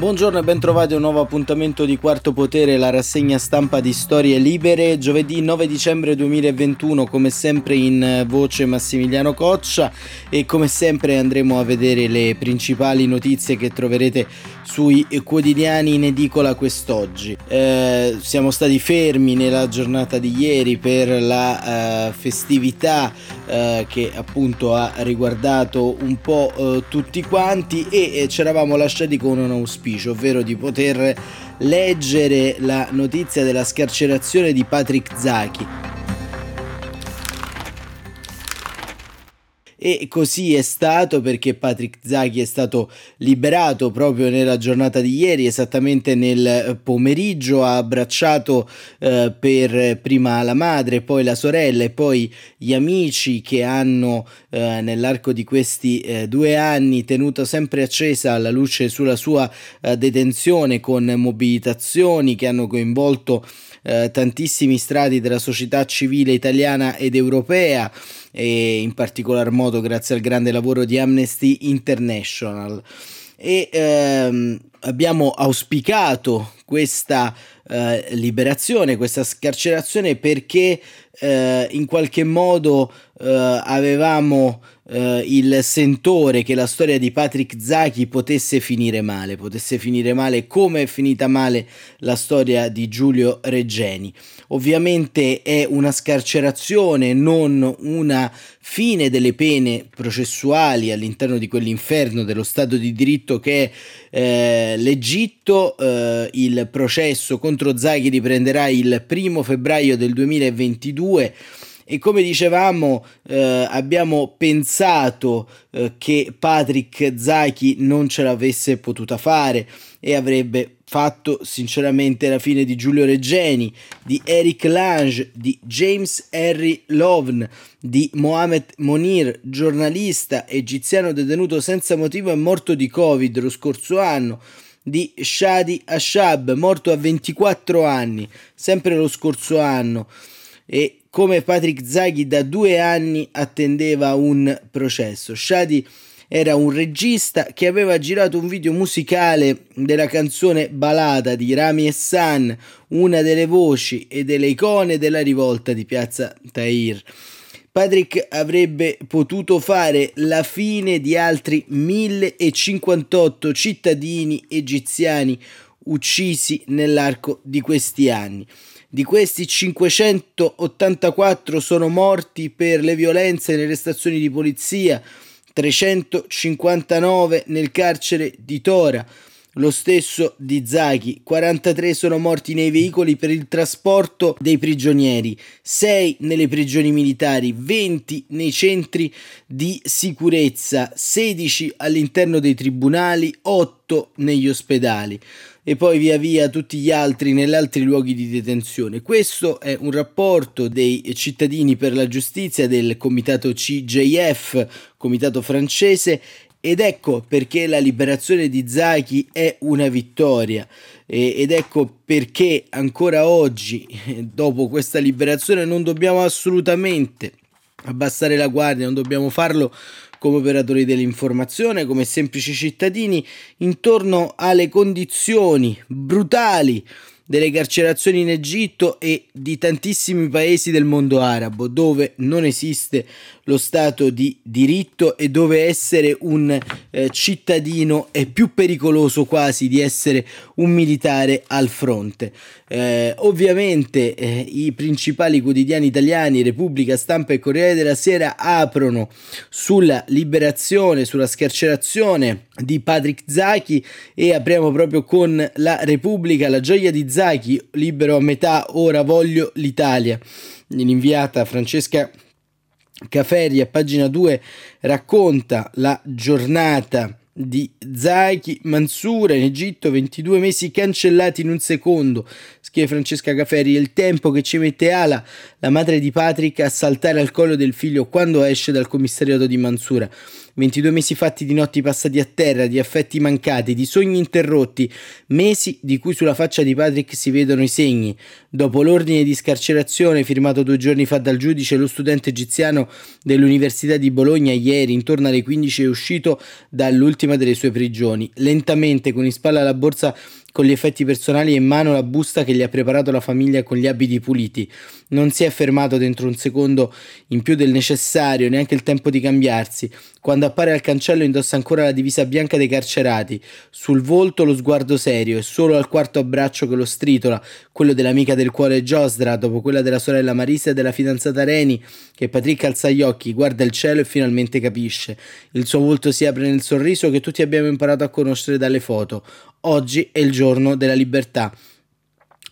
Buongiorno e bentrovati a un nuovo appuntamento di Quarto Potere, la rassegna stampa di Storie Libere, giovedì 9 dicembre 2021, come sempre in voce Massimiliano Coccia. E come sempre andremo a vedere le principali notizie che troverete sui quotidiani in edicola quest'oggi. Eh, siamo stati fermi nella giornata di ieri per la eh, festività eh, che appunto ha riguardato un po' eh, tutti quanti e ci eravamo lasciati con un auspicio, ovvero di poter leggere la notizia della scarcerazione di Patrick Zaki e così è stato perché Patrick Zaghi è stato liberato proprio nella giornata di ieri, esattamente nel pomeriggio, ha abbracciato eh, per prima la madre, poi la sorella e poi gli amici che hanno eh, nell'arco di questi eh, due anni tenuto sempre accesa la luce sulla sua eh, detenzione con mobilitazioni che hanno coinvolto eh, tantissimi strati della società civile italiana ed europea e in particolar modo grazie al grande lavoro di Amnesty International. E ehm, abbiamo auspicato questa eh, liberazione, questa scarcerazione perché eh, in qualche modo eh, avevamo eh, il sentore che la storia di Patrick Zaki potesse finire male, potesse finire male come è finita male la storia di Giulio Reggeni. Ovviamente è una scarcerazione, non una fine delle pene processuali all'interno di quell'inferno dello Stato di diritto che è eh, l'Egitto. Eh, il processo contro Zaki riprenderà il primo febbraio del 2022 e come dicevamo eh, abbiamo pensato eh, che Patrick Zaki non ce l'avesse potuta fare e avrebbe fatto sinceramente la fine di Giulio Reggeni, di Eric Lange, di James Harry Lovn, di Mohamed Monir, giornalista egiziano detenuto senza motivo e morto di Covid lo scorso anno, di Shadi Ashab, morto a 24 anni, sempre lo scorso anno, e come Patrick Zaghi da due anni attendeva un processo. Shadi era un regista che aveva girato un video musicale della canzone Balada di Rami e San, una delle voci e delle icone della rivolta di Piazza Tahir. Patrick avrebbe potuto fare la fine di altri 1058 cittadini egiziani uccisi nell'arco di questi anni. Di questi 584 sono morti per le violenze nelle stazioni di polizia, 359 nel carcere di Tora, lo stesso di Zaki, 43 sono morti nei veicoli per il trasporto dei prigionieri, 6 nelle prigioni militari, 20 nei centri di sicurezza, 16 all'interno dei tribunali, 8 negli ospedali e poi via via tutti gli altri negli altri luoghi di detenzione. Questo è un rapporto dei cittadini per la giustizia del comitato CJF, comitato francese, ed ecco perché la liberazione di Zaki è una vittoria ed ecco perché ancora oggi, dopo questa liberazione, non dobbiamo assolutamente abbassare la guardia, non dobbiamo farlo come operatori dell'informazione, come semplici cittadini, intorno alle condizioni brutali delle carcerazioni in Egitto e di tantissimi paesi del mondo arabo dove non esiste lo Stato di diritto e dove essere un eh, cittadino è più pericoloso quasi di essere un militare al fronte. Eh, ovviamente eh, i principali quotidiani italiani, Repubblica, Stampa e Corriere della Sera, aprono sulla liberazione, sulla scarcerazione di Patrick Zaki e apriamo proprio con la Repubblica, la gioia di Zaki, libero a metà, ora voglio l'Italia. L'inviata Francesca Caferri a pagina 2 racconta la giornata di Zaki Mansura in Egitto, 22 mesi cancellati in un secondo, scrive Francesca Caferri, il tempo che ci mette Ala, la madre di Patrick, a saltare al collo del figlio quando esce dal commissariato di Mansura. 22 mesi fatti di notti passati a terra, di affetti mancati, di sogni interrotti, mesi di cui sulla faccia di Patrick si vedono i segni. Dopo l'ordine di scarcerazione firmato due giorni fa dal giudice, lo studente egiziano dell'Università di Bologna ieri, intorno alle 15, è uscito dall'ultima delle sue prigioni. Lentamente, con in spalla la borsa con gli effetti personali in mano la busta che gli ha preparato la famiglia con gli abiti puliti. Non si è fermato dentro un secondo in più del necessario, neanche il tempo di cambiarsi. Quando appare al cancello indossa ancora la divisa bianca dei carcerati. Sul volto lo sguardo serio e solo al quarto abbraccio che lo stritola, quello dell'amica del cuore Giosdra, dopo quella della sorella Marisa e della fidanzata Reni, che Patrick alza gli occhi, guarda il cielo e finalmente capisce. Il suo volto si apre nel sorriso che tutti abbiamo imparato a conoscere dalle foto. Oggi è il giorno della libertà.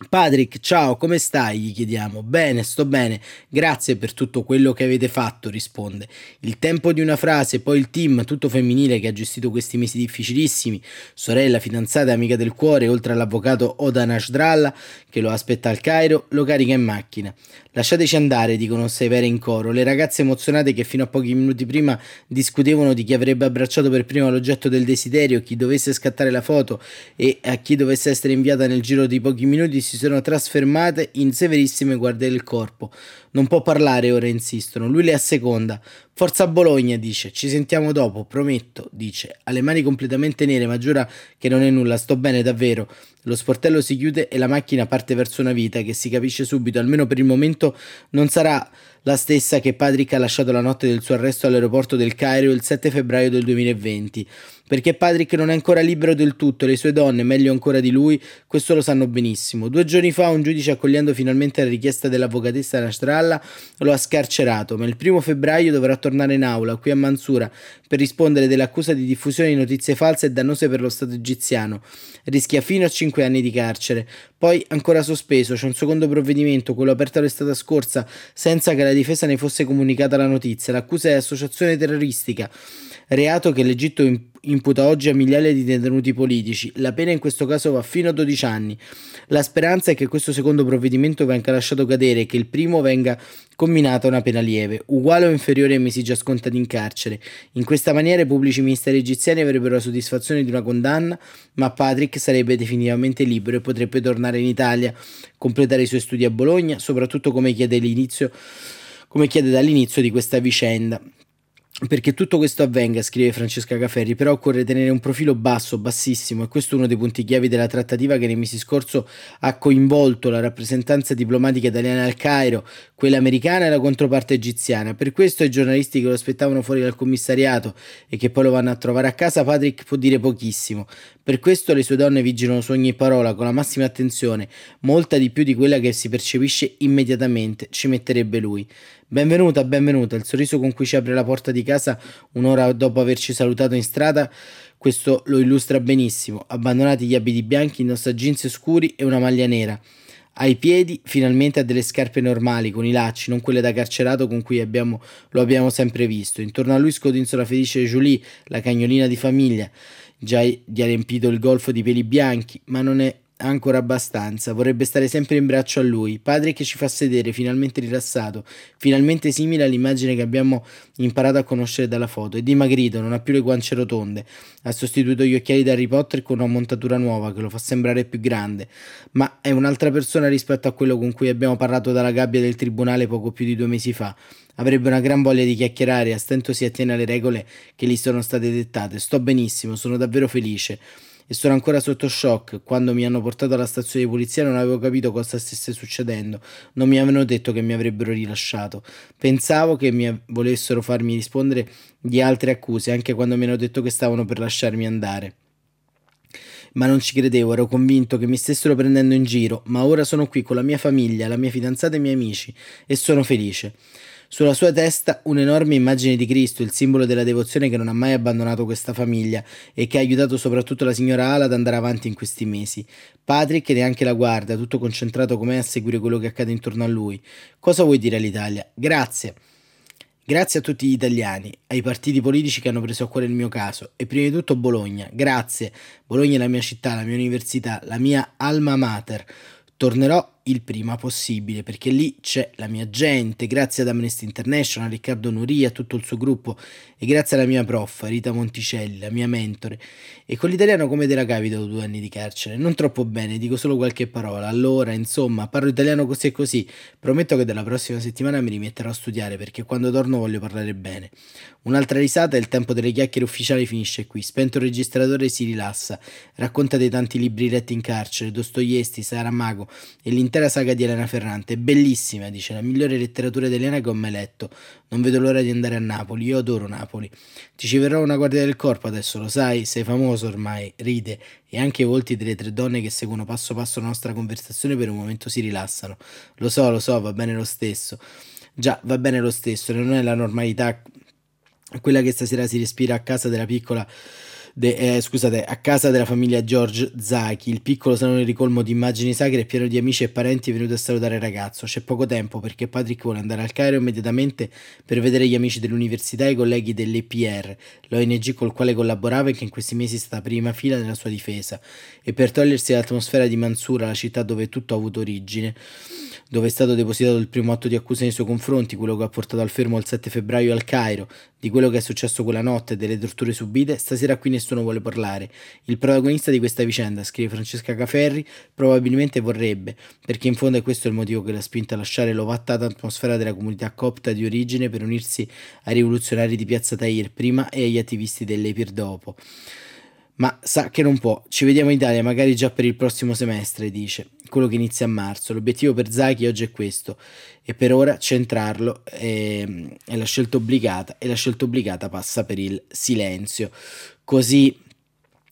Patrick, ciao, come stai? gli chiediamo. Bene, sto bene, grazie per tutto quello che avete fatto, risponde. Il tempo di una frase, poi il team, tutto femminile che ha gestito questi mesi difficilissimi, sorella, fidanzata amica del cuore, oltre all'avvocato Odan Ashdralla che lo aspetta al Cairo, lo carica in macchina. Lasciateci andare, dicono Severe in coro, le ragazze emozionate che fino a pochi minuti prima discutevano di chi avrebbe abbracciato per prima l'oggetto del desiderio, chi dovesse scattare la foto e a chi dovesse essere inviata nel giro di pochi minuti si sono trasformate in severissime guardie del corpo. Non può parlare ora, insistono. Lui le asseconda. Forza Bologna, dice. Ci sentiamo dopo, prometto, dice. Ha le mani completamente nere, ma giura che non è nulla. Sto bene, davvero. Lo sportello si chiude e la macchina parte verso una vita che si capisce subito, almeno per il momento, non sarà la stessa che Patrick ha lasciato la notte del suo arresto all'aeroporto del Cairo il 7 febbraio del 2020. Perché Patrick non è ancora libero del tutto, le sue donne, meglio ancora di lui, questo lo sanno benissimo. Due giorni fa un giudice accogliendo finalmente la richiesta dell'avvocatessa Nastralla lo ha scarcerato, ma il primo febbraio dovrà tornare in aula, qui a Mansura, per rispondere dell'accusa di diffusione di notizie false e dannose per lo Stato egiziano. Rischia fino a 5 anni di carcere. Poi ancora sospeso, c'è un secondo provvedimento, quello aperto l'estate scorsa, senza che la difesa ne fosse comunicata la notizia. L'accusa è associazione terroristica reato che l'Egitto imputa oggi a migliaia di detenuti politici. La pena in questo caso va fino a 12 anni. La speranza è che questo secondo provvedimento venga lasciato cadere e che il primo venga comminata una pena lieve, uguale o inferiore ai mesi già scontati in carcere. In questa maniera i pubblici ministeri egiziani avrebbero la soddisfazione di una condanna, ma Patrick sarebbe definitivamente libero e potrebbe tornare in Italia, completare i suoi studi a Bologna, soprattutto come chiede, come chiede dall'inizio di questa vicenda. Perché tutto questo avvenga, scrive Francesca Caferri, però occorre tenere un profilo basso, bassissimo, e questo è uno dei punti chiavi della trattativa che nei mesi scorso ha coinvolto la rappresentanza diplomatica italiana al Cairo, quella americana e la controparte egiziana. Per questo ai giornalisti che lo aspettavano fuori dal commissariato e che poi lo vanno a trovare a casa, Patrick può dire pochissimo. Per questo le sue donne vigilano su ogni parola con la massima attenzione, molta di più di quella che si percepisce immediatamente, ci metterebbe lui. Benvenuta, benvenuta. Il sorriso con cui ci apre la porta di casa un'ora dopo averci salutato in strada, questo lo illustra benissimo. Abbandonati gli abiti bianchi, indossa jeans scuri e una maglia nera. Ai piedi finalmente ha delle scarpe normali, con i lacci, non quelle da carcerato con cui abbiamo, lo abbiamo sempre visto. Intorno a lui scodinzola felice Julie, la cagnolina di famiglia. Già gli ha riempito il golfo di peli bianchi, ma non è ancora abbastanza, vorrebbe stare sempre in braccio a lui. Padre che ci fa sedere, finalmente rilassato, finalmente simile all'immagine che abbiamo imparato a conoscere dalla foto. È dimagrito, non ha più le guance rotonde. Ha sostituito gli occhiali da Harry Potter con una montatura nuova che lo fa sembrare più grande. Ma è un'altra persona rispetto a quello con cui abbiamo parlato dalla gabbia del tribunale poco più di due mesi fa. Avrebbe una gran voglia di chiacchierare a stento si attiene alle regole che gli sono state dettate. Sto benissimo, sono davvero felice e sono ancora sotto shock. Quando mi hanno portato alla stazione di polizia non avevo capito cosa stesse succedendo. Non mi avevano detto che mi avrebbero rilasciato. Pensavo che mi volessero farmi rispondere di altre accuse, anche quando mi hanno detto che stavano per lasciarmi andare. Ma non ci credevo, ero convinto che mi stessero prendendo in giro, ma ora sono qui con la mia famiglia, la mia fidanzata e i miei amici e sono felice. Sulla sua testa un'enorme immagine di Cristo, il simbolo della devozione che non ha mai abbandonato questa famiglia e che ha aiutato soprattutto la signora Ala ad andare avanti in questi mesi. Patrick neanche la guarda, tutto concentrato com'è a seguire quello che accade intorno a lui. Cosa vuoi dire all'Italia? Grazie. Grazie a tutti gli italiani, ai partiti politici che hanno preso a cuore il mio caso e prima di tutto Bologna. Grazie. Bologna è la mia città, la mia università, la mia alma mater. Tornerò il prima possibile, perché lì c'è la mia gente, grazie ad Amnesty International, Riccardo Nuria, tutto il suo gruppo, e grazie alla mia prof, Rita Monticelli, la mia mentore. E con l'italiano come te la cavi dopo due anni di carcere? Non troppo bene, dico solo qualche parola. Allora, insomma, parlo italiano così e così. Prometto che dalla prossima settimana mi rimetterò a studiare, perché quando torno voglio parlare bene. Un'altra risata e il tempo delle chiacchiere ufficiali finisce qui. Spento il registratore si rilassa. Racconta dei tanti libri letti in carcere, Dostoevsky, Saramago e l'intera l'intera saga di Elena Ferrante. Bellissima, dice, la migliore letteratura di Elena che ho mai letto. Non vedo l'ora di andare a Napoli, io adoro Napoli. Ti ci verrò una guardia del corpo adesso, lo sai, sei famoso ormai, ride. E anche i volti delle tre donne che seguono passo passo la nostra conversazione per un momento si rilassano. Lo so, lo so, va bene lo stesso. Già, va bene lo stesso, non è la normalità quella che stasera si respira a casa della piccola de, eh, scusate, a casa della famiglia George Zaki, il piccolo salone ricolmo di immagini sacre è pieno di amici e parenti venuti a salutare il ragazzo. C'è poco tempo perché Patrick vuole andare al Cairo immediatamente per vedere gli amici dell'università e i colleghi dell'EPR, l'ONG col quale collaborava e che in questi mesi è stata prima fila nella sua difesa, e per togliersi l'atmosfera di Mansura, la città dove tutto ha avuto origine dove è stato depositato il primo atto di accusa nei suoi confronti, quello che ha portato al fermo il 7 febbraio al Cairo, di quello che è successo quella notte e delle torture subite, stasera qui nessuno vuole parlare. Il protagonista di questa vicenda, scrive Francesca Caferri, probabilmente vorrebbe, perché in fondo è questo il motivo che l'ha spinta a lasciare l'ovattata atmosfera della comunità copta di origine per unirsi ai rivoluzionari di Piazza Tahir prima e agli attivisti dell'Epir dopo. Ma sa che non può. Ci vediamo in Italia, magari già per il prossimo semestre, dice. Quello che inizia a marzo. L'obiettivo per Zaki oggi è questo. E per ora centrarlo è, è la scelta obbligata. E la scelta obbligata passa per il silenzio. Così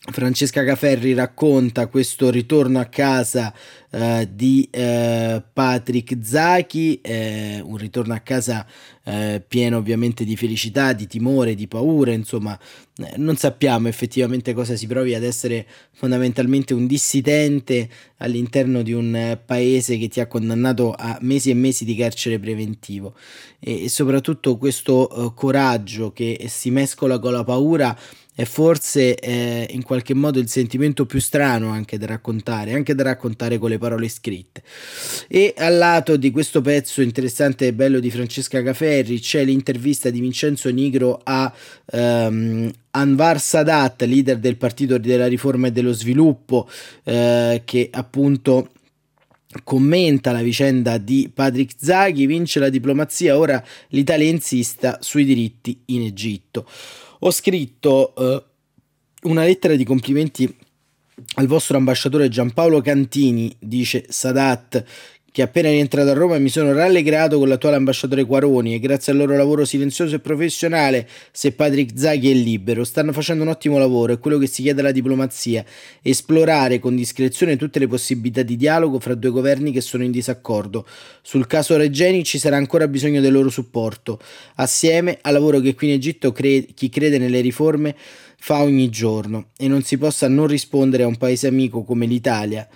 Francesca Caferri racconta questo ritorno a casa eh, di eh, Patrick Zachi, eh, un ritorno a casa eh, pieno ovviamente di felicità, di timore, di paura, insomma eh, non sappiamo effettivamente cosa si provi ad essere fondamentalmente un dissidente all'interno di un eh, paese che ti ha condannato a mesi e mesi di carcere preventivo. E, e soprattutto questo coraggio che si mescola con la paura è forse eh, in qualche modo il sentimento più strano anche da raccontare, anche da raccontare con le parole scritte. E al lato di questo pezzo interessante e bello di Francesca Caferri c'è l'intervista di Vincenzo Nigro a um, Anwar Sadat, leader del Partito della Riforma e dello Sviluppo, eh, che appunto commenta la vicenda di Patrick Zaghi, vince la diplomazia, ora l'Italia insista sui diritti in Egitto ho scritto eh, una lettera di complimenti al vostro ambasciatore Giampaolo Cantini, dice Sadat, che appena rientrato a Roma mi sono rallegrato con l'attuale ambasciatore Quaroni e grazie al loro lavoro silenzioso e professionale se Patrick Zaghi è libero. Stanno facendo un ottimo lavoro, è quello che si chiede alla diplomazia, esplorare con discrezione tutte le possibilità di dialogo fra due governi che sono in disaccordo. Sul caso Regeni ci sarà ancora bisogno del loro supporto, assieme al lavoro che qui in Egitto cre- chi crede nelle riforme fa ogni giorno e non si possa non rispondere a un paese amico come l'Italia.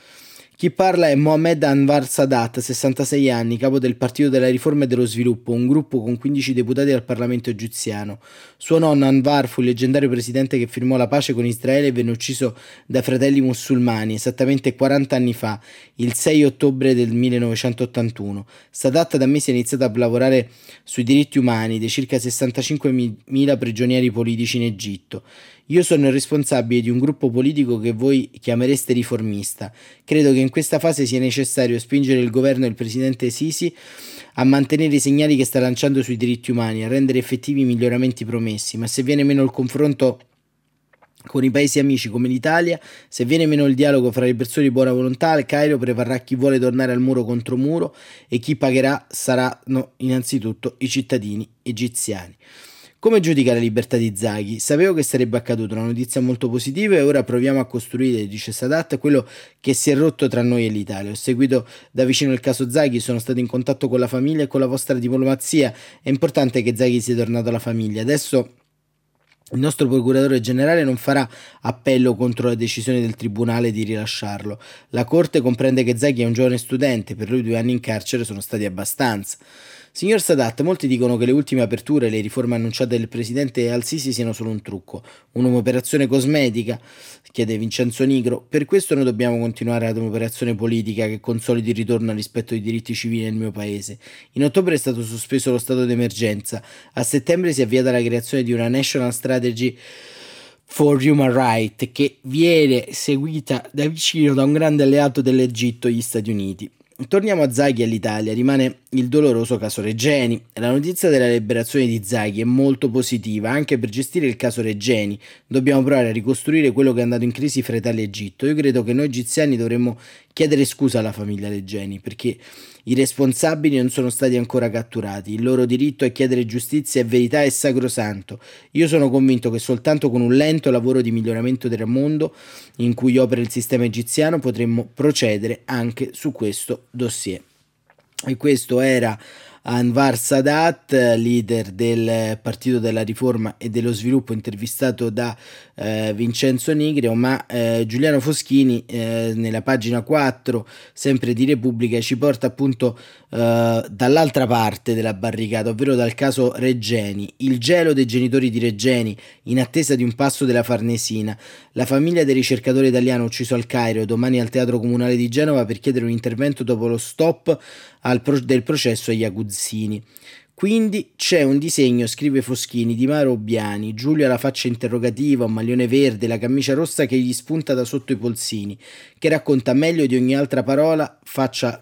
Chi parla è Mohamed Anwar Sadat, 66 anni, capo del Partito della Riforma e dello Sviluppo, un gruppo con 15 deputati al Parlamento egiziano. Suo nonno Anwar fu il leggendario presidente che firmò la pace con Israele e venne ucciso dai fratelli musulmani esattamente 40 anni fa, il 6 ottobre del 1981. Sadat da mesi ha iniziato a lavorare sui diritti umani dei circa 65.000 prigionieri politici in Egitto. Io sono il responsabile di un gruppo politico che voi chiamereste riformista. Credo che in questa fase sia necessario spingere il governo e il presidente Sisi a mantenere i segnali che sta lanciando sui diritti umani, a rendere effettivi i miglioramenti promessi, ma se viene meno il confronto con i paesi amici come l'Italia, se viene meno il dialogo fra le persone di buona volontà, il Cairo prevarrà chi vuole tornare al muro contro muro e chi pagherà saranno innanzitutto i cittadini egiziani. Come giudica la libertà di Zaghi? Sapevo che sarebbe accaduto, una notizia molto positiva e ora proviamo a costruire, dice Sadat, quello che si è rotto tra noi e l'Italia. Ho seguito da vicino il caso Zaghi, sono stato in contatto con la famiglia e con la vostra diplomazia. È importante che Zaghi sia tornato alla famiglia. Adesso il nostro procuratore generale non farà appello contro la decisione del tribunale di rilasciarlo. La corte comprende che Zaghi è un giovane studente, per lui due anni in carcere sono stati abbastanza. Signor Sadat, molti dicono che le ultime aperture e le riforme annunciate del presidente Al-Sisi siano solo un trucco, un'operazione cosmetica, chiede Vincenzo Nigro. Per questo noi dobbiamo continuare ad un'operazione politica che consolidi il ritorno al rispetto dei diritti civili nel mio paese. In ottobre è stato sospeso lo stato d'emergenza, a settembre si è avviata la creazione di una National Strategy for Human Rights che viene seguita da vicino da un grande alleato dell'Egitto, gli Stati Uniti. Torniamo a Zaghi e all'Italia, rimane il doloroso caso Reggeni. La notizia della liberazione di Zaghi è molto positiva, anche per gestire il caso Reggeni. Dobbiamo provare a ricostruire quello che è andato in crisi fra Italia e Egitto. Io credo che noi egiziani dovremmo chiedere scusa alla famiglia Reggeni, perché i responsabili non sono stati ancora catturati. Il loro diritto a chiedere giustizia e verità è sacrosanto. Io sono convinto che soltanto con un lento lavoro di miglioramento del mondo in cui opera il sistema egiziano potremmo procedere anche su questo dossier. E questo era Anwar Sadat, leader del Partito della Riforma e dello Sviluppo, intervistato da eh, Vincenzo Nigrio, ma eh, Giuliano Foschini eh, nella pagina 4, sempre di Repubblica, ci porta appunto eh, dall'altra parte della barricata, ovvero dal caso Reggeni, il gelo dei genitori di Reggeni in attesa di un passo della Farnesina, la famiglia del ricercatore italiano ucciso al Cairo domani al Teatro Comunale di Genova per chiedere un intervento dopo lo stop pro- del processo agli aguzzini. Quindi c'è un disegno, scrive Foschini, di Maro Biani, Giulio ha la faccia interrogativa, un maglione verde, la camicia rossa che gli spunta da sotto i polsini, che racconta meglio di ogni altra parola, faccia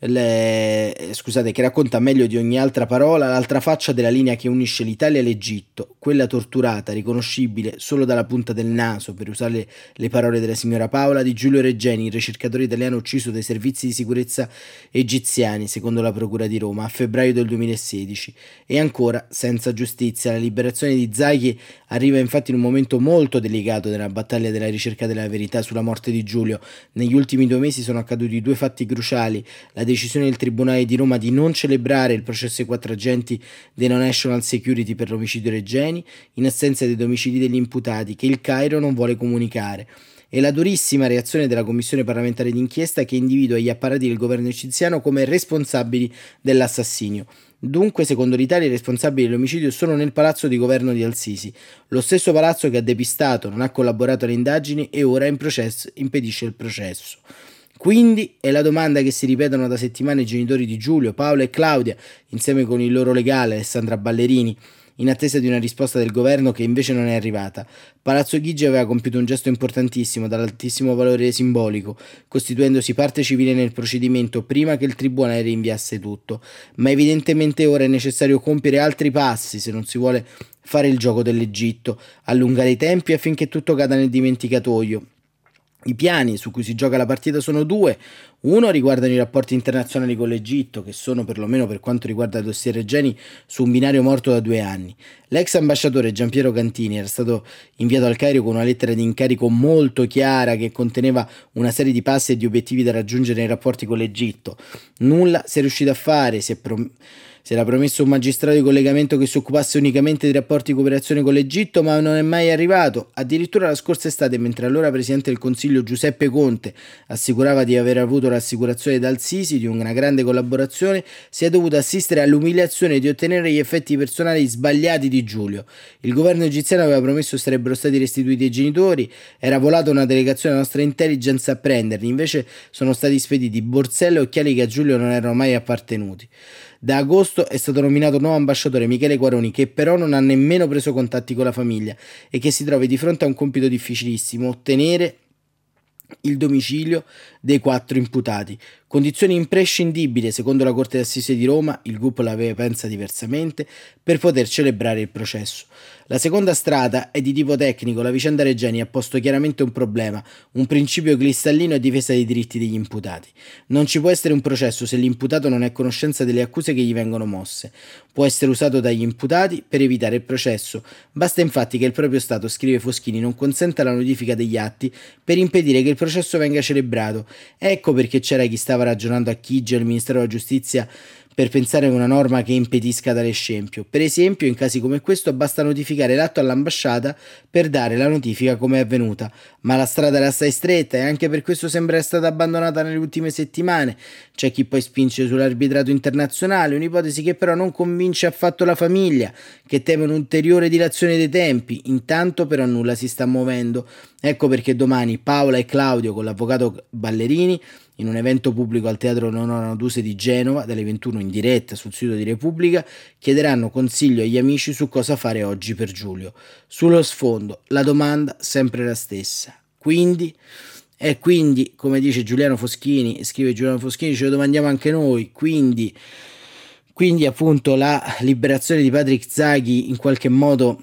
le, scusate, che racconta meglio di ogni altra parola l'altra faccia della linea che unisce l'Italia e l'Egitto, quella torturata, riconoscibile solo dalla punta del naso, per usare le parole della signora Paola, di Giulio Reggeni, il ricercatore italiano ucciso dai servizi di sicurezza egiziani, secondo la Procura di Roma, a febbraio del 2016. E ancora, senza giustizia, la liberazione di Zaghi arriva infatti in un momento molto delicato della battaglia della ricerca della verità sulla morte di Giulio. Negli ultimi due mesi sono accaduti due fatti cruciali, la decisione del Tribunale di Roma di non celebrare il processo ai quattro agenti della National Security per l'omicidio Reggeni, in assenza dei domicili degli imputati, che il Cairo non vuole comunicare e la durissima reazione della Commissione parlamentare d'inchiesta che individua gli apparati del governo egiziano come responsabili dell'assassinio. Dunque, secondo l'Italia, i responsabili dell'omicidio sono nel palazzo di governo di Al-Sisi, lo stesso palazzo che ha depistato, non ha collaborato alle indagini e ora impedisce il processo. Quindi è la domanda che si ripetono da settimane i genitori di Giulio, Paolo e Claudia, insieme con il loro legale Alessandra Ballerini, in attesa di una risposta del governo che invece non è arrivata. Palazzo Chigi aveva compiuto un gesto importantissimo, dall'altissimo valore simbolico, costituendosi parte civile nel procedimento prima che il tribunale rinviasse tutto. Ma evidentemente ora è necessario compiere altri passi se non si vuole fare il gioco dell'Egitto, allungare i tempi affinché tutto cada nel dimenticatoio i piani su cui si gioca la partita sono due. Uno riguardano i rapporti internazionali con l'Egitto, che sono, perlomeno per quanto riguarda il dossier Regeni, su un binario morto da due anni. L'ex ambasciatore Giampiero Cantini era stato inviato al Cairo con una lettera di incarico molto chiara che conteneva una serie di passi e di obiettivi da raggiungere nei rapporti con l'Egitto. Nulla si è riuscito a fare, si è promesso si era promesso un magistrato di collegamento che si occupasse unicamente di rapporti di cooperazione con l'Egitto, ma non è mai arrivato. Addirittura la scorsa estate, mentre allora Presidente del Consiglio Giuseppe Conte assicurava di aver avuto l'assicurazione dal Sisi di una grande collaborazione, si è dovuto assistere all'umiliazione di ottenere gli effetti personali sbagliati di Giulio. Il governo egiziano aveva promesso sarebbero stati restituiti ai genitori, era volata una delegazione della nostra intelligence a prenderli, invece sono stati spediti borselli e occhiali che a Giulio non erano mai appartenuti. Da agosto è stato nominato nuovo ambasciatore Michele Guaroni, che però non ha nemmeno preso contatti con la famiglia e che si trova di fronte a un compito difficilissimo, ottenere il domicilio dei quattro imputati. Condizione imprescindibile, secondo la Corte d'Assise di Roma, il gruppo la pensa diversamente, per poter celebrare il processo. La seconda strada è di tipo tecnico, la vicenda Regeni ha posto chiaramente un problema, un principio cristallino a difesa dei diritti degli imputati. Non ci può essere un processo se l'imputato non è a conoscenza delle accuse che gli vengono mosse. Può essere usato dagli imputati per evitare il processo. Basta infatti che il proprio Stato, scrive Foschini, non consenta la notifica degli atti per impedire che il processo venga celebrato. Ecco perché c'era chi stava ragionando a Chigi al Ministero della Giustizia per pensare a una norma che impedisca tale scempio. Per esempio, in casi come questo basta notificare l'atto all'ambasciata per dare la notifica come è avvenuta, ma la strada era assai stretta e anche per questo sembra stata abbandonata nelle ultime settimane. C'è chi poi spinge sull'arbitrato internazionale, un'ipotesi che però non convince affatto la famiglia, che teme un'ulteriore dilazione dei tempi. Intanto però nulla si sta muovendo. Ecco perché domani Paola e Claudio con l'avvocato Ballerini in un evento pubblico al Teatro Leonora Duse di Genova, dalle 21 in diretta sul sito di Repubblica, chiederanno consiglio agli amici su cosa fare oggi per Giulio. Sullo sfondo, la domanda sempre la stessa. Quindi, e quindi, come dice Giuliano Foschini, scrive Giuliano Foschini, ce lo domandiamo anche noi, quindi, quindi appunto la liberazione di Patrick Zaghi in qualche modo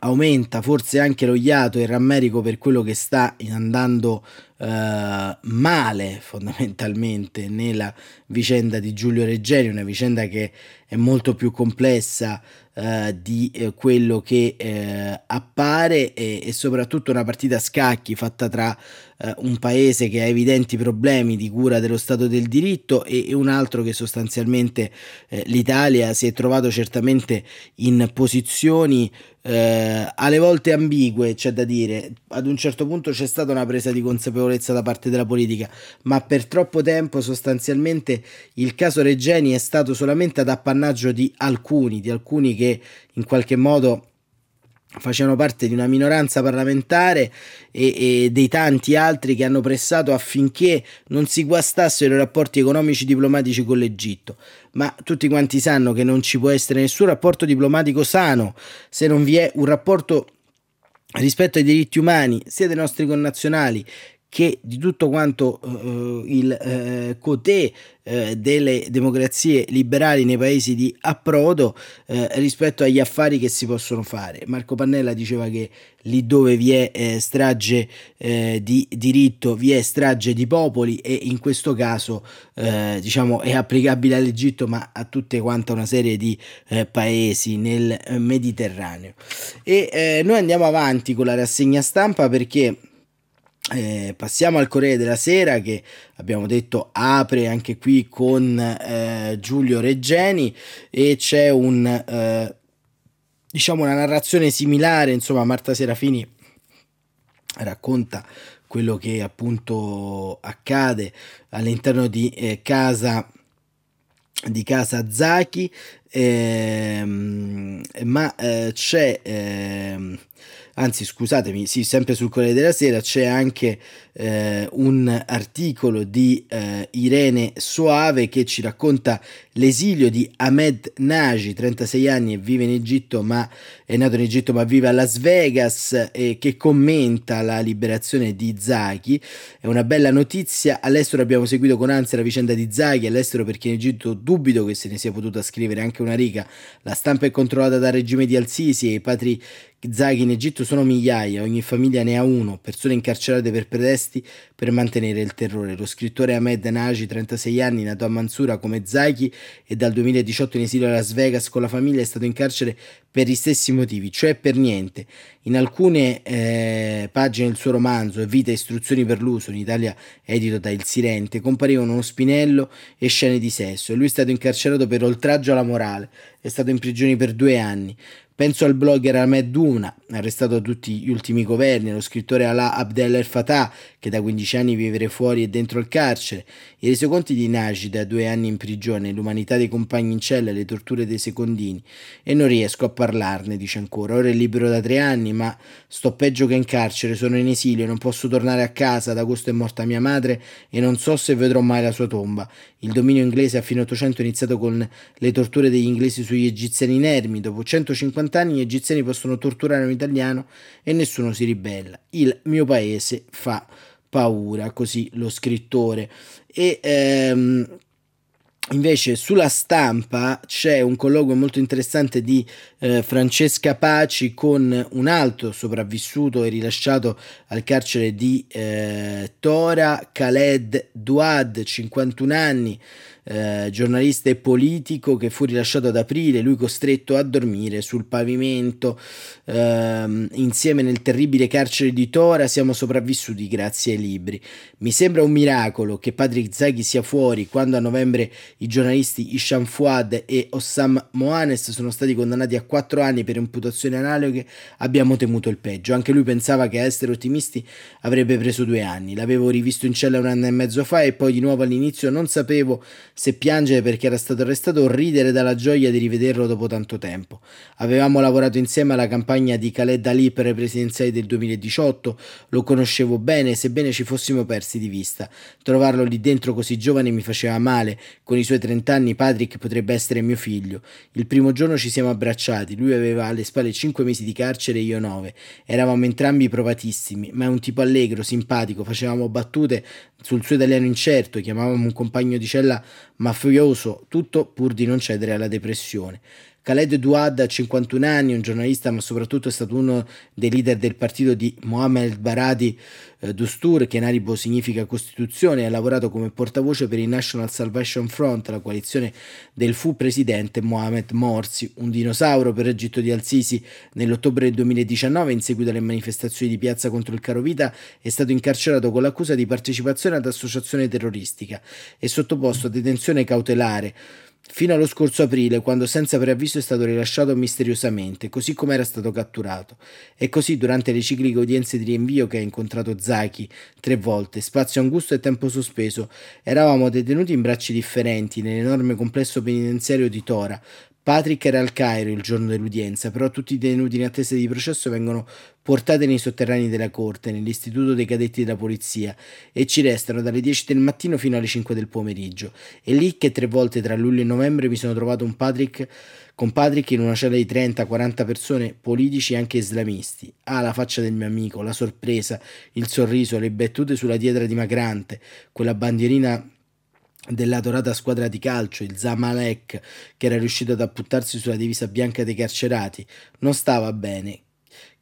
aumenta forse anche lo iato e il rammerico per quello che sta andando eh, male fondamentalmente nella vicenda di Giulio Reggeni, una vicenda che è molto più complessa eh, di eh, quello che eh, appare e, e, soprattutto una partita a scacchi fatta tra eh, un paese che ha evidenti problemi di cura dello Stato del diritto e, e un altro che sostanzialmente eh, l'Italia si è trovato certamente in posizioni eh, alle volte ambigue, c'è da dire, ad un certo punto c'è stata una presa di consapevolezza da parte della politica, ma per troppo tempo sostanzialmente il caso Regeni è stato solamente ad appannaggio di alcuni, di alcuni che in qualche modo facevano parte di una minoranza parlamentare e, e, dei tanti altri che hanno pressato affinché non si guastassero i rapporti economici diplomatici con l'Egitto. Ma tutti quanti sanno che non ci può essere nessun rapporto diplomatico sano se non vi è un rapporto rispetto ai diritti umani sia dei nostri connazionali che di tutto quanto uh, il uh, cotè uh, delle democrazie liberali nei paesi di approdo rispetto agli affari che si possono fare. Marco Pannella diceva che lì dove vi è eh, strage eh, di diritto vi è strage di popoli e in questo caso eh, diciamo è applicabile all'Egitto ma a tutte quante una serie di paesi nel Mediterraneo. E noi andiamo avanti con la rassegna stampa perché eh, passiamo al Corriere della Sera che abbiamo detto apre anche qui con eh, Giulio Reggeni e c'è un eh, diciamo una narrazione similare insomma Marta Serafini racconta quello che appunto accade all'interno di eh, casa di casa Zaki. Ehm, ma eh, c'è ehm, anzi scusatemi, sì, sempre sul Corriere della Sera c'è anche eh, un articolo di eh, Irene Soave che ci racconta l'esilio di Ahmed Naji, 36 anni e vive in Egitto ma è nato in Egitto ma vive a Las Vegas e che commenta la liberazione di Zaki. È una bella notizia, all'estero abbiamo seguito con ansia la vicenda di Zaki, all'estero perché in Egitto dubito che se ne sia potuta scrivere anche una riga. La stampa è controllata dal regime di Al-Sisi e i padri Zaghi in Egitto sono migliaia, ogni famiglia ne ha uno, persone incarcerate per pretesti per mantenere il terrore. Lo scrittore Ahmed Naji, 36 anni, nato a Mansura come Zaghi e dal 2018 in esilio a Las Vegas con la famiglia, è stato in carcere per gli stessi motivi, cioè per niente. In alcune eh, pagine del suo romanzo Vita e istruzioni per l'uso, in Italia edito da Il Sirente, comparivano uno spinello e scene di sesso e lui è stato incarcerato per oltraggio alla morale, è stato in prigione per due anni. Penso al blogger Ahmed Duna, arrestato da tutti gli ultimi governi, allo scrittore Alaa Abdel El Fattah, che da 15 anni vive fuori e dentro il carcere, i resoconti di Najid da due anni in prigione, l'umanità dei compagni in cella, le torture dei secondini. E non riesco a parlarne, dice ancora. Ora è libero da tre anni, ma sto peggio che in carcere, sono in esilio, non posso tornare a casa, ad agosto è morta mia madre e non so se vedrò mai la sua tomba. Il dominio inglese a fine Ottocento è iniziato con le torture degli inglesi sugli egiziani inermi, dopo 150 50 anni gli egiziani possono torturare un italiano e nessuno si ribella. Il mio paese fa paura, così lo scrittore. E ehm, Invece sulla stampa c'è un colloquio molto interessante di eh, Francesca Paci con un altro sopravvissuto e rilasciato al carcere di eh, Tora, Khaled Duad, 51 anni, eh, giornalista e politico che fu rilasciato ad aprile, lui costretto a dormire sul pavimento. Eh, insieme nel terribile carcere di Tora siamo sopravvissuti grazie ai libri. Mi sembra un miracolo che Patrick Zaghi sia fuori quando a novembre I giornalisti Isham Fuad e Ossam Moanes sono stati condannati a quattro anni per imputazioni analoghe. Abbiamo temuto il peggio. Anche lui pensava che a essere ottimisti avrebbe preso due anni. L'avevo rivisto in cella un anno e mezzo fa e poi di nuovo all'inizio non sapevo se piangere perché era stato arrestato o ridere dalla gioia di rivederlo dopo tanto tempo. Avevamo lavorato insieme alla campagna di Khaled Ali per le presidenziali del 2018, lo conoscevo bene, sebbene ci fossimo persi di vista. Trovarlo lì dentro così giovane mi faceva male, con i suoi 30 anni Patrick potrebbe essere mio figlio. Il primo giorno ci siamo abbracciati, lui aveva alle spalle 5 mesi di carcere e io 9. Eravamo entrambi provatissimi, ma è un tipo allegro, simpatico, facevamo battute sul suo italiano incerto, chiamavamo un compagno di cella mafioso, tutto pur di non cedere alla depressione. Khaled Duad ha 51 anni, un giornalista ma soprattutto è stato uno dei leader del partito di Mohamed Baradi eh, Dustur, che in arabo significa Costituzione, e ha lavorato come portavoce per il National Salvation Front, la coalizione del fu presidente Mohamed Morsi, un dinosauro per Egitto di Al-Sisi. Nell'ottobre del 2019, in seguito alle manifestazioni di piazza contro il caro vita, è stato incarcerato con l'accusa di partecipazione ad associazione terroristica e sottoposto a detenzione cautelare fino allo scorso aprile, quando senza preavviso è stato rilasciato misteriosamente, così come era stato catturato. E così durante le cicliche udienze di rinvio che ha incontrato Zaki tre volte, spazio angusto e tempo sospeso, eravamo detenuti in bracci differenti nell'enorme complesso penitenziario di Tora, Patrick era al Cairo il giorno dell'udienza, però tutti i detenuti in attesa di processo vengono portati nei sotterranei della corte, nell'istituto dei cadetti della polizia, e ci restano dalle 10 del mattino fino alle 5 del pomeriggio. È lì che tre volte tra luglio e novembre mi sono trovato un Patrick, con Patrick in una cella di 30-40 persone, politici e anche islamisti. Ah, la faccia del mio amico, la sorpresa, il sorriso, le battute sulla dietro dimagrante, quella bandierina della dorata squadra di calcio, il Zamalek, che era riuscito ad apputtarsi sulla divisa bianca dei carcerati, non stava bene.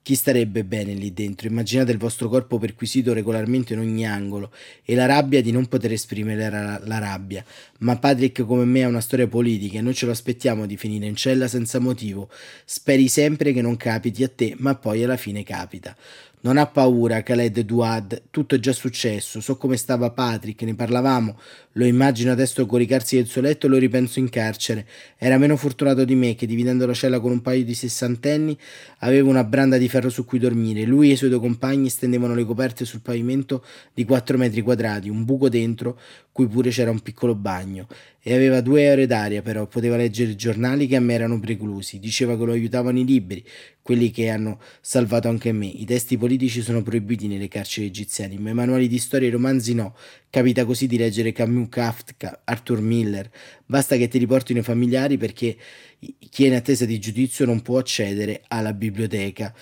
Chi starebbe bene lì dentro? Immaginate il vostro corpo perquisito regolarmente in ogni angolo e la rabbia di non poter esprimere la, la rabbia. Ma Patrick come me ha una storia politica e noi ce lo aspettiamo di finire in cella senza motivo. Speri sempre che non capiti a te, ma poi alla fine capita. Non ha paura, Khaled Duad, tutto è già successo, so come stava Patrick, ne parlavamo, lo immagino adesso coricarsi del suo letto e lo ripenso in carcere. Era meno fortunato di me che, dividendo la cella con un paio di sessantenni, aveva una branda di ferro su cui dormire. Lui e i suoi due compagni stendevano le coperte sul pavimento di quattro metri quadrati, un buco dentro, cui pure c'era un piccolo bagno. E aveva due ore d'aria, però poteva leggere giornali che a me erano preclusi. Diceva che lo aiutavano i libri, quelli che hanno salvato anche me. I testi politici sono proibiti nelle carceri egiziane, ma i manuali di storia e romanzi no. Capita così di leggere Camus, Kafka, Arthur Miller. Basta che ti riportino i familiari perché chi è in attesa di giudizio non può accedere alla biblioteca.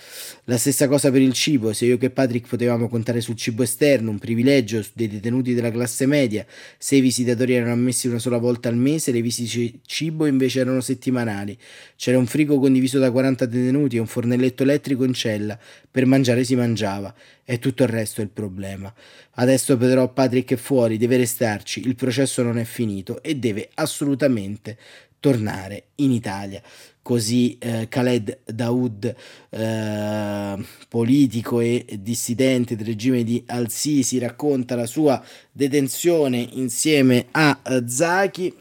La stessa cosa per il cibo, se io che Patrick potevamo contare sul cibo esterno, un privilegio dei detenuti della classe media, se i visitatori erano ammessi una sola volta al mese, le visite cibo invece erano settimanali. C'era un frigo condiviso da 40 detenuti e un fornelletto elettrico in cella, per mangiare si mangiava, e tutto il resto è il problema. Adesso però Patrick è fuori, deve restarci, il processo non è finito e deve assolutamente tornare in Italia. Così eh, Khaled Daoud, eh, politico e dissidente del regime di Al-Sisi, racconta la sua detenzione insieme a uh, Zaki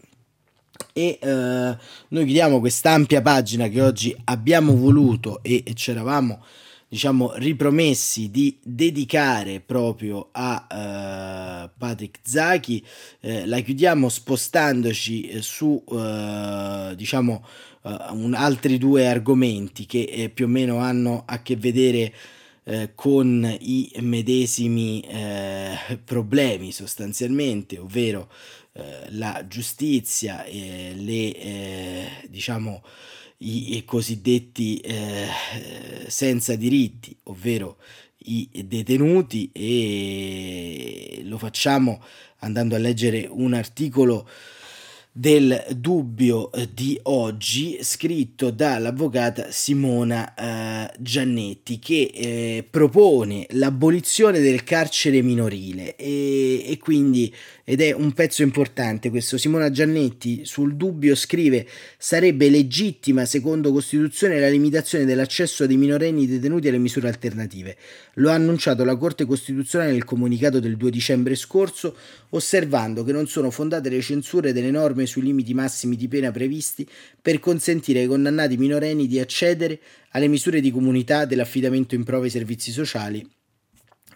e uh, noi chiudiamo quest'ampia pagina che oggi abbiamo voluto e, e c'eravamo diciamo ripromessi di dedicare proprio a uh, Patrick Zaki eh, la chiudiamo spostandoci eh, su uh, diciamo un, altri due argomenti che eh, più o meno hanno a che vedere con i medesimi problemi sostanzialmente ovvero la giustizia e le diciamo i, cosiddetti eh, senza diritti, ovvero i detenuti e lo facciamo andando a leggere un articolo del dubbio di oggi scritto dall'avvocata Simona eh, Giannetti che eh, propone l'abolizione del carcere minorile e, e, quindi ed è un pezzo importante questo. Simona Giannetti sul dubbio scrive sarebbe legittima secondo Costituzione la limitazione dell'accesso dei minorenni detenuti alle misure alternative. Lo ha annunciato la Corte Costituzionale nel comunicato del 2 dicembre scorso osservando che non sono fondate le censure delle norme sui limiti massimi di pena previsti per consentire ai condannati minorenni di accedere alle misure di comunità dell'affidamento in prove ai servizi sociali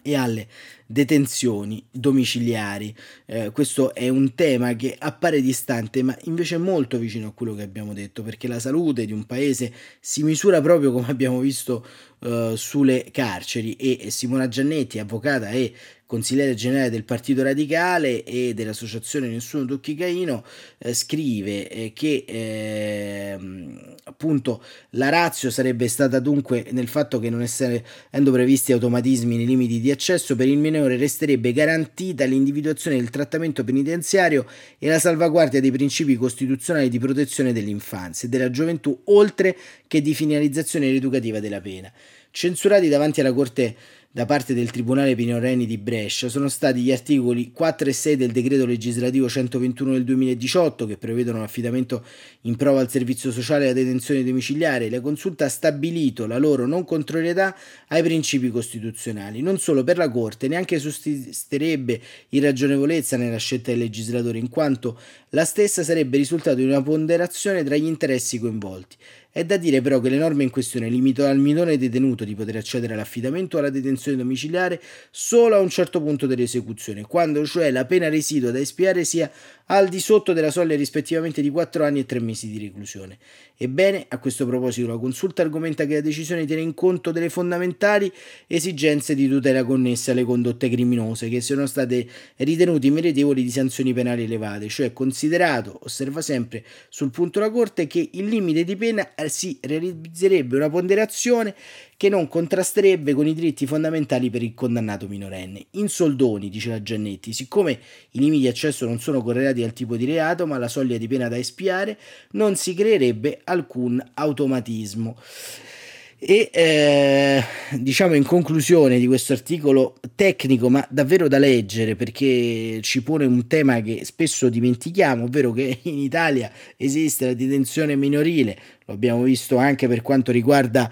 e alle detenzioni domiciliari. Eh, questo è un tema che appare distante, ma invece è molto vicino a quello che abbiamo detto, perché la salute di un paese si misura proprio come abbiamo visto eh, sulle carceri e Simona Giannetti, avvocata e consigliere generale del Partito Radicale e dell'associazione Nessuno Tocchi Caino, eh, scrive eh, che ehm, appunto la razio sarebbe stata dunque nel fatto che non essendo previsti automatismi nei limiti di accesso per il minore resterebbe garantita l'individuazione del trattamento penitenziario e la salvaguardia dei principi costituzionali di protezione dell'infanzia e della gioventù, oltre che di finalizzazione rieducativa della pena. Censurati davanti alla Corte da parte del Tribunale Pinorenni di Brescia sono stati gli articoli 4 e 6 del decreto legislativo 121 del 2018 che prevedono l'affidamento in prova al servizio sociale e la detenzione domiciliare. La consulta ha stabilito la loro non contrarietà ai principi costituzionali. Non solo per la Corte, neanche sussisterebbe irragionevolezza nella scelta del legislatore, in quanto la stessa sarebbe risultato di una ponderazione tra gli interessi coinvolti. È da dire però che le norme in questione limitano al minore detenuto di poter accedere all'affidamento o alla detenzione domiciliare solo a un certo punto dell'esecuzione, quando cioè la pena residua da espiare sia al di sotto della soglia rispettivamente di 4 anni e 3 mesi di reclusione. Ebbene, a questo proposito la consulta argomenta che la decisione tiene in conto delle fondamentali esigenze di tutela connesse alle condotte criminose che siano state ritenute meritevoli di sanzioni penali elevate, cioè considerato, osserva sempre sul punto la Corte, che il limite di pena si realizzerebbe una ponderazione che non contrasterebbe con i diritti fondamentali per il condannato minorenne. In soldoni, dice la Giannetti, siccome i limiti di accesso non sono correlati al tipo di reato ma alla soglia di pena da espiare, non si creerebbe alcun automatismo. E eh, diciamo in conclusione di questo articolo tecnico, ma davvero da leggere perché ci pone un tema che spesso dimentichiamo, ovvero che in Italia esiste la detenzione minorile, lo abbiamo visto anche per quanto riguarda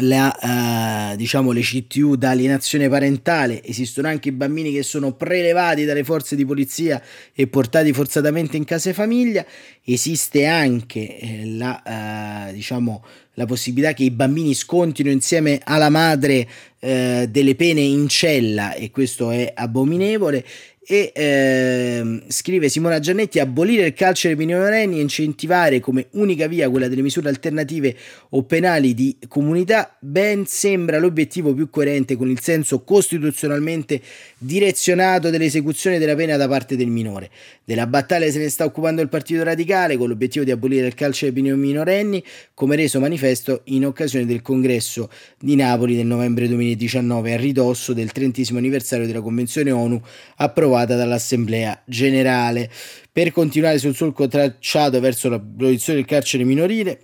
la, uh, diciamo, le CTU da alienazione parentale, esistono anche i bambini che sono prelevati dalle forze di polizia e portati forzatamente in casa e famiglia, esiste anche eh, la, uh, diciamo, la possibilità che i bambini scontino insieme alla madre eh, delle pene in cella e questo è abominevole e eh, scrive Simona Giannetti abolire il carcere per i minorenni e incentivare come unica via quella delle misure alternative o penali di comunità ben sembra l'obiettivo più coerente con il senso costituzionalmente direzionato dell'esecuzione della pena da parte del minore. Della battaglia se ne sta occupando il Partito Radicale con l'obiettivo di abolire il carcere per i minorenni come reso manifesto in occasione del congresso di Napoli del novembre 2019 a ridosso del trentesimo anniversario della Convenzione ONU approvata approvata dall'Assemblea generale. Per continuare sul solco tracciato verso l'abolizione del carcere minorile,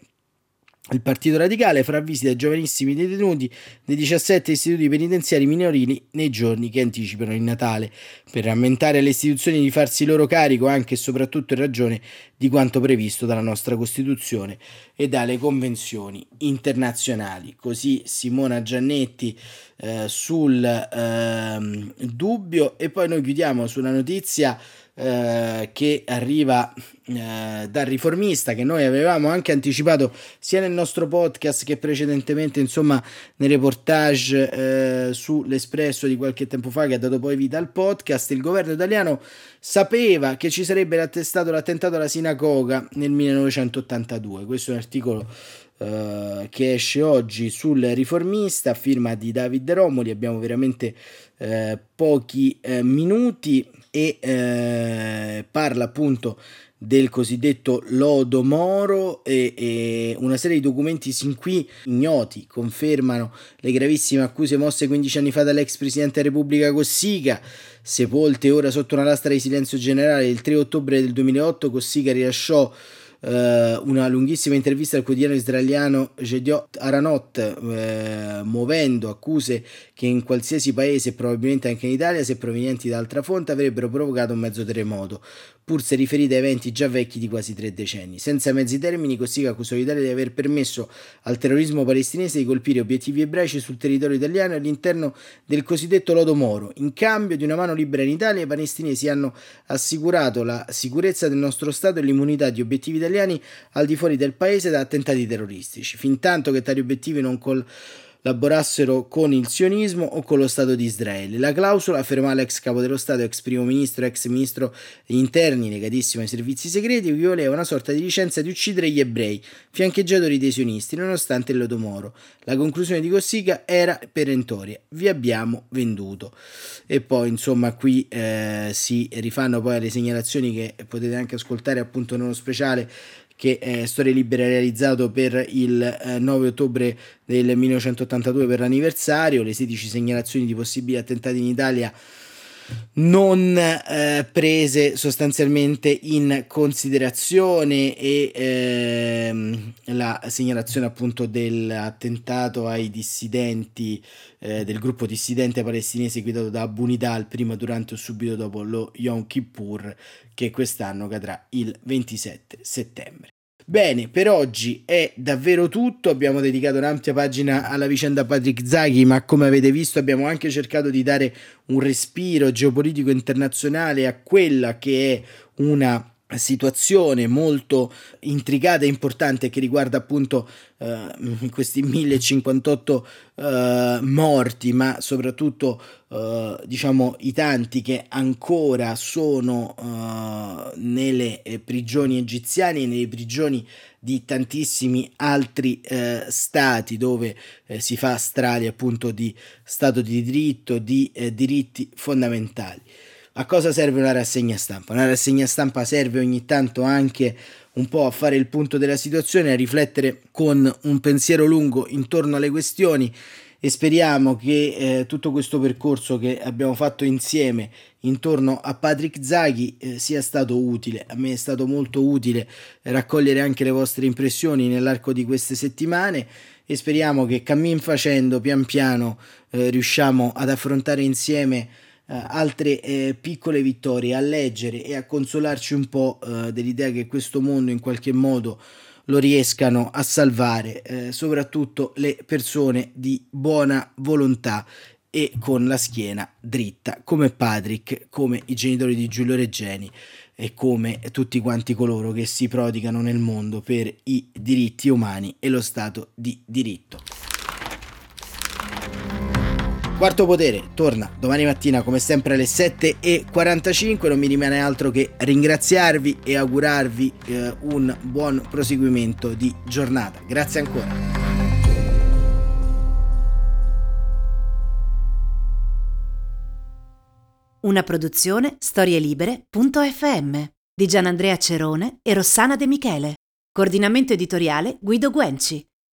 il Partito Radicale farà visita ai giovanissimi detenuti dei 17 istituti penitenziari minorili nei giorni che anticipano il Natale, per rammentare alle istituzioni di farsi loro carico anche e soprattutto in ragione di quanto previsto dalla nostra Costituzione e dalle convenzioni internazionali. Così Simona Giannetti eh, sul eh, dubbio e poi noi chiudiamo sulla notizia eh, che arriva eh, dal riformista che noi avevamo anche anticipato sia nel nostro podcast che precedentemente insomma nei reportage eh, sull'Espresso di qualche tempo fa che ha dato poi vita al podcast. Il governo italiano sapeva che ci sarebbe l'attestato l'attentato alla sinagoga nel 1982 questo è un articolo Uh, che esce oggi sul riformista, firma di David Romoli. Abbiamo veramente uh, pochi uh, minuti e parla appunto del cosiddetto Lodo Moro e, e, una serie di documenti sin qui ignoti confermano le gravissime accuse mosse 15 anni fa dall'ex presidente della Repubblica Cossiga, sepolte ora sotto una lastra di silenzio generale. Il 3 ottobre del 2008 Cossiga rilasciò eh, una lunghissima intervista al quotidiano israeliano Jediot Aranot, eh, muovendo accuse che in qualsiasi paese, probabilmente anche in Italia, se provenienti da altra fonte, avrebbero provocato un mezzo terremoto, pur se riferite a eventi già vecchi di quasi tre decenni. Senza mezzi termini, Cossiga accusò l'Italia di aver permesso al terrorismo palestinese di colpire obiettivi ebraici sul territorio italiano all'interno del cosiddetto lodo Moro. In cambio di una mano libera in Italia, i palestinesi hanno assicurato la sicurezza del nostro Stato e l'immunità di obiettivi italiani al di fuori del paese da attentati terroristici. Fintanto che tali obiettivi non col collaborassero con il sionismo o con lo Stato di Israele. La clausola afferma l'ex capo dello Stato, ex primo ministro, ex ministro degli interni, legatissimo ai servizi segreti, che voleva una sorta di licenza di uccidere gli ebrei, fiancheggiatori dei sionisti, nonostante il Lodomoro. La conclusione di Cossiga era perentoria, vi abbiamo venduto. E poi, insomma, qui eh, si rifanno poi alle segnalazioni che potete anche ascoltare appunto nello speciale che è Storia Libera realizzato per il eh, 9 ottobre del 1982 per l'anniversario, le 16 segnalazioni di possibili attentati in Italia non eh, prese sostanzialmente in considerazione e ehm, la segnalazione appunto dell'attentato ai dissidenti eh, del gruppo dissidente palestinese guidato da Abu Nidal prima, durante o subito dopo lo Yom Kippur che quest'anno cadrà il 27 settembre. Bene, per oggi è davvero tutto. Abbiamo dedicato un'ampia pagina alla vicenda Patrick Zaghi, ma come avete visto abbiamo anche cercato di dare un respiro geopolitico internazionale a quella che è una situazione molto intricata e importante che riguarda appunto uh, questi 1058 uh, eh, morti ma soprattutto uh, diciamo i tanti che ancora sono nelle prigioni egiziane e nelle prigioni di tantissimi altri stati dove si fa strali appunto di stato di diritto di diritti fondamentali a cosa serve una rassegna stampa? Una rassegna stampa serve ogni tanto anche un po' a fare il punto della situazione, a riflettere con un pensiero lungo intorno alle questioni e speriamo che eh, tutto questo percorso che abbiamo fatto insieme intorno a Patrick Zaghi eh, sia stato utile. A me è stato molto utile raccogliere anche le vostre impressioni nell'arco di queste settimane e speriamo che cammin facendo pian piano eh, riusciamo ad affrontare insieme altre eh, piccole vittorie, a leggere e a consolarci un po' eh, dell'idea che questo mondo in qualche modo lo riescano a salvare, eh, soprattutto le persone di buona volontà e con la schiena dritta, come Patrick, come i genitori di Giulio Reggeni e come tutti quanti coloro che si prodigano nel mondo per i diritti umani e lo Stato di diritto. Quarto Potere torna domani mattina come sempre alle 7.45, non mi rimane altro che ringraziarvi e augurarvi eh, un buon proseguimento di giornata. Grazie ancora. Una produzione storielibere.fm di Gianandrea Cerone e Rossana De Michele. Coordinamento editoriale Guido Guenci.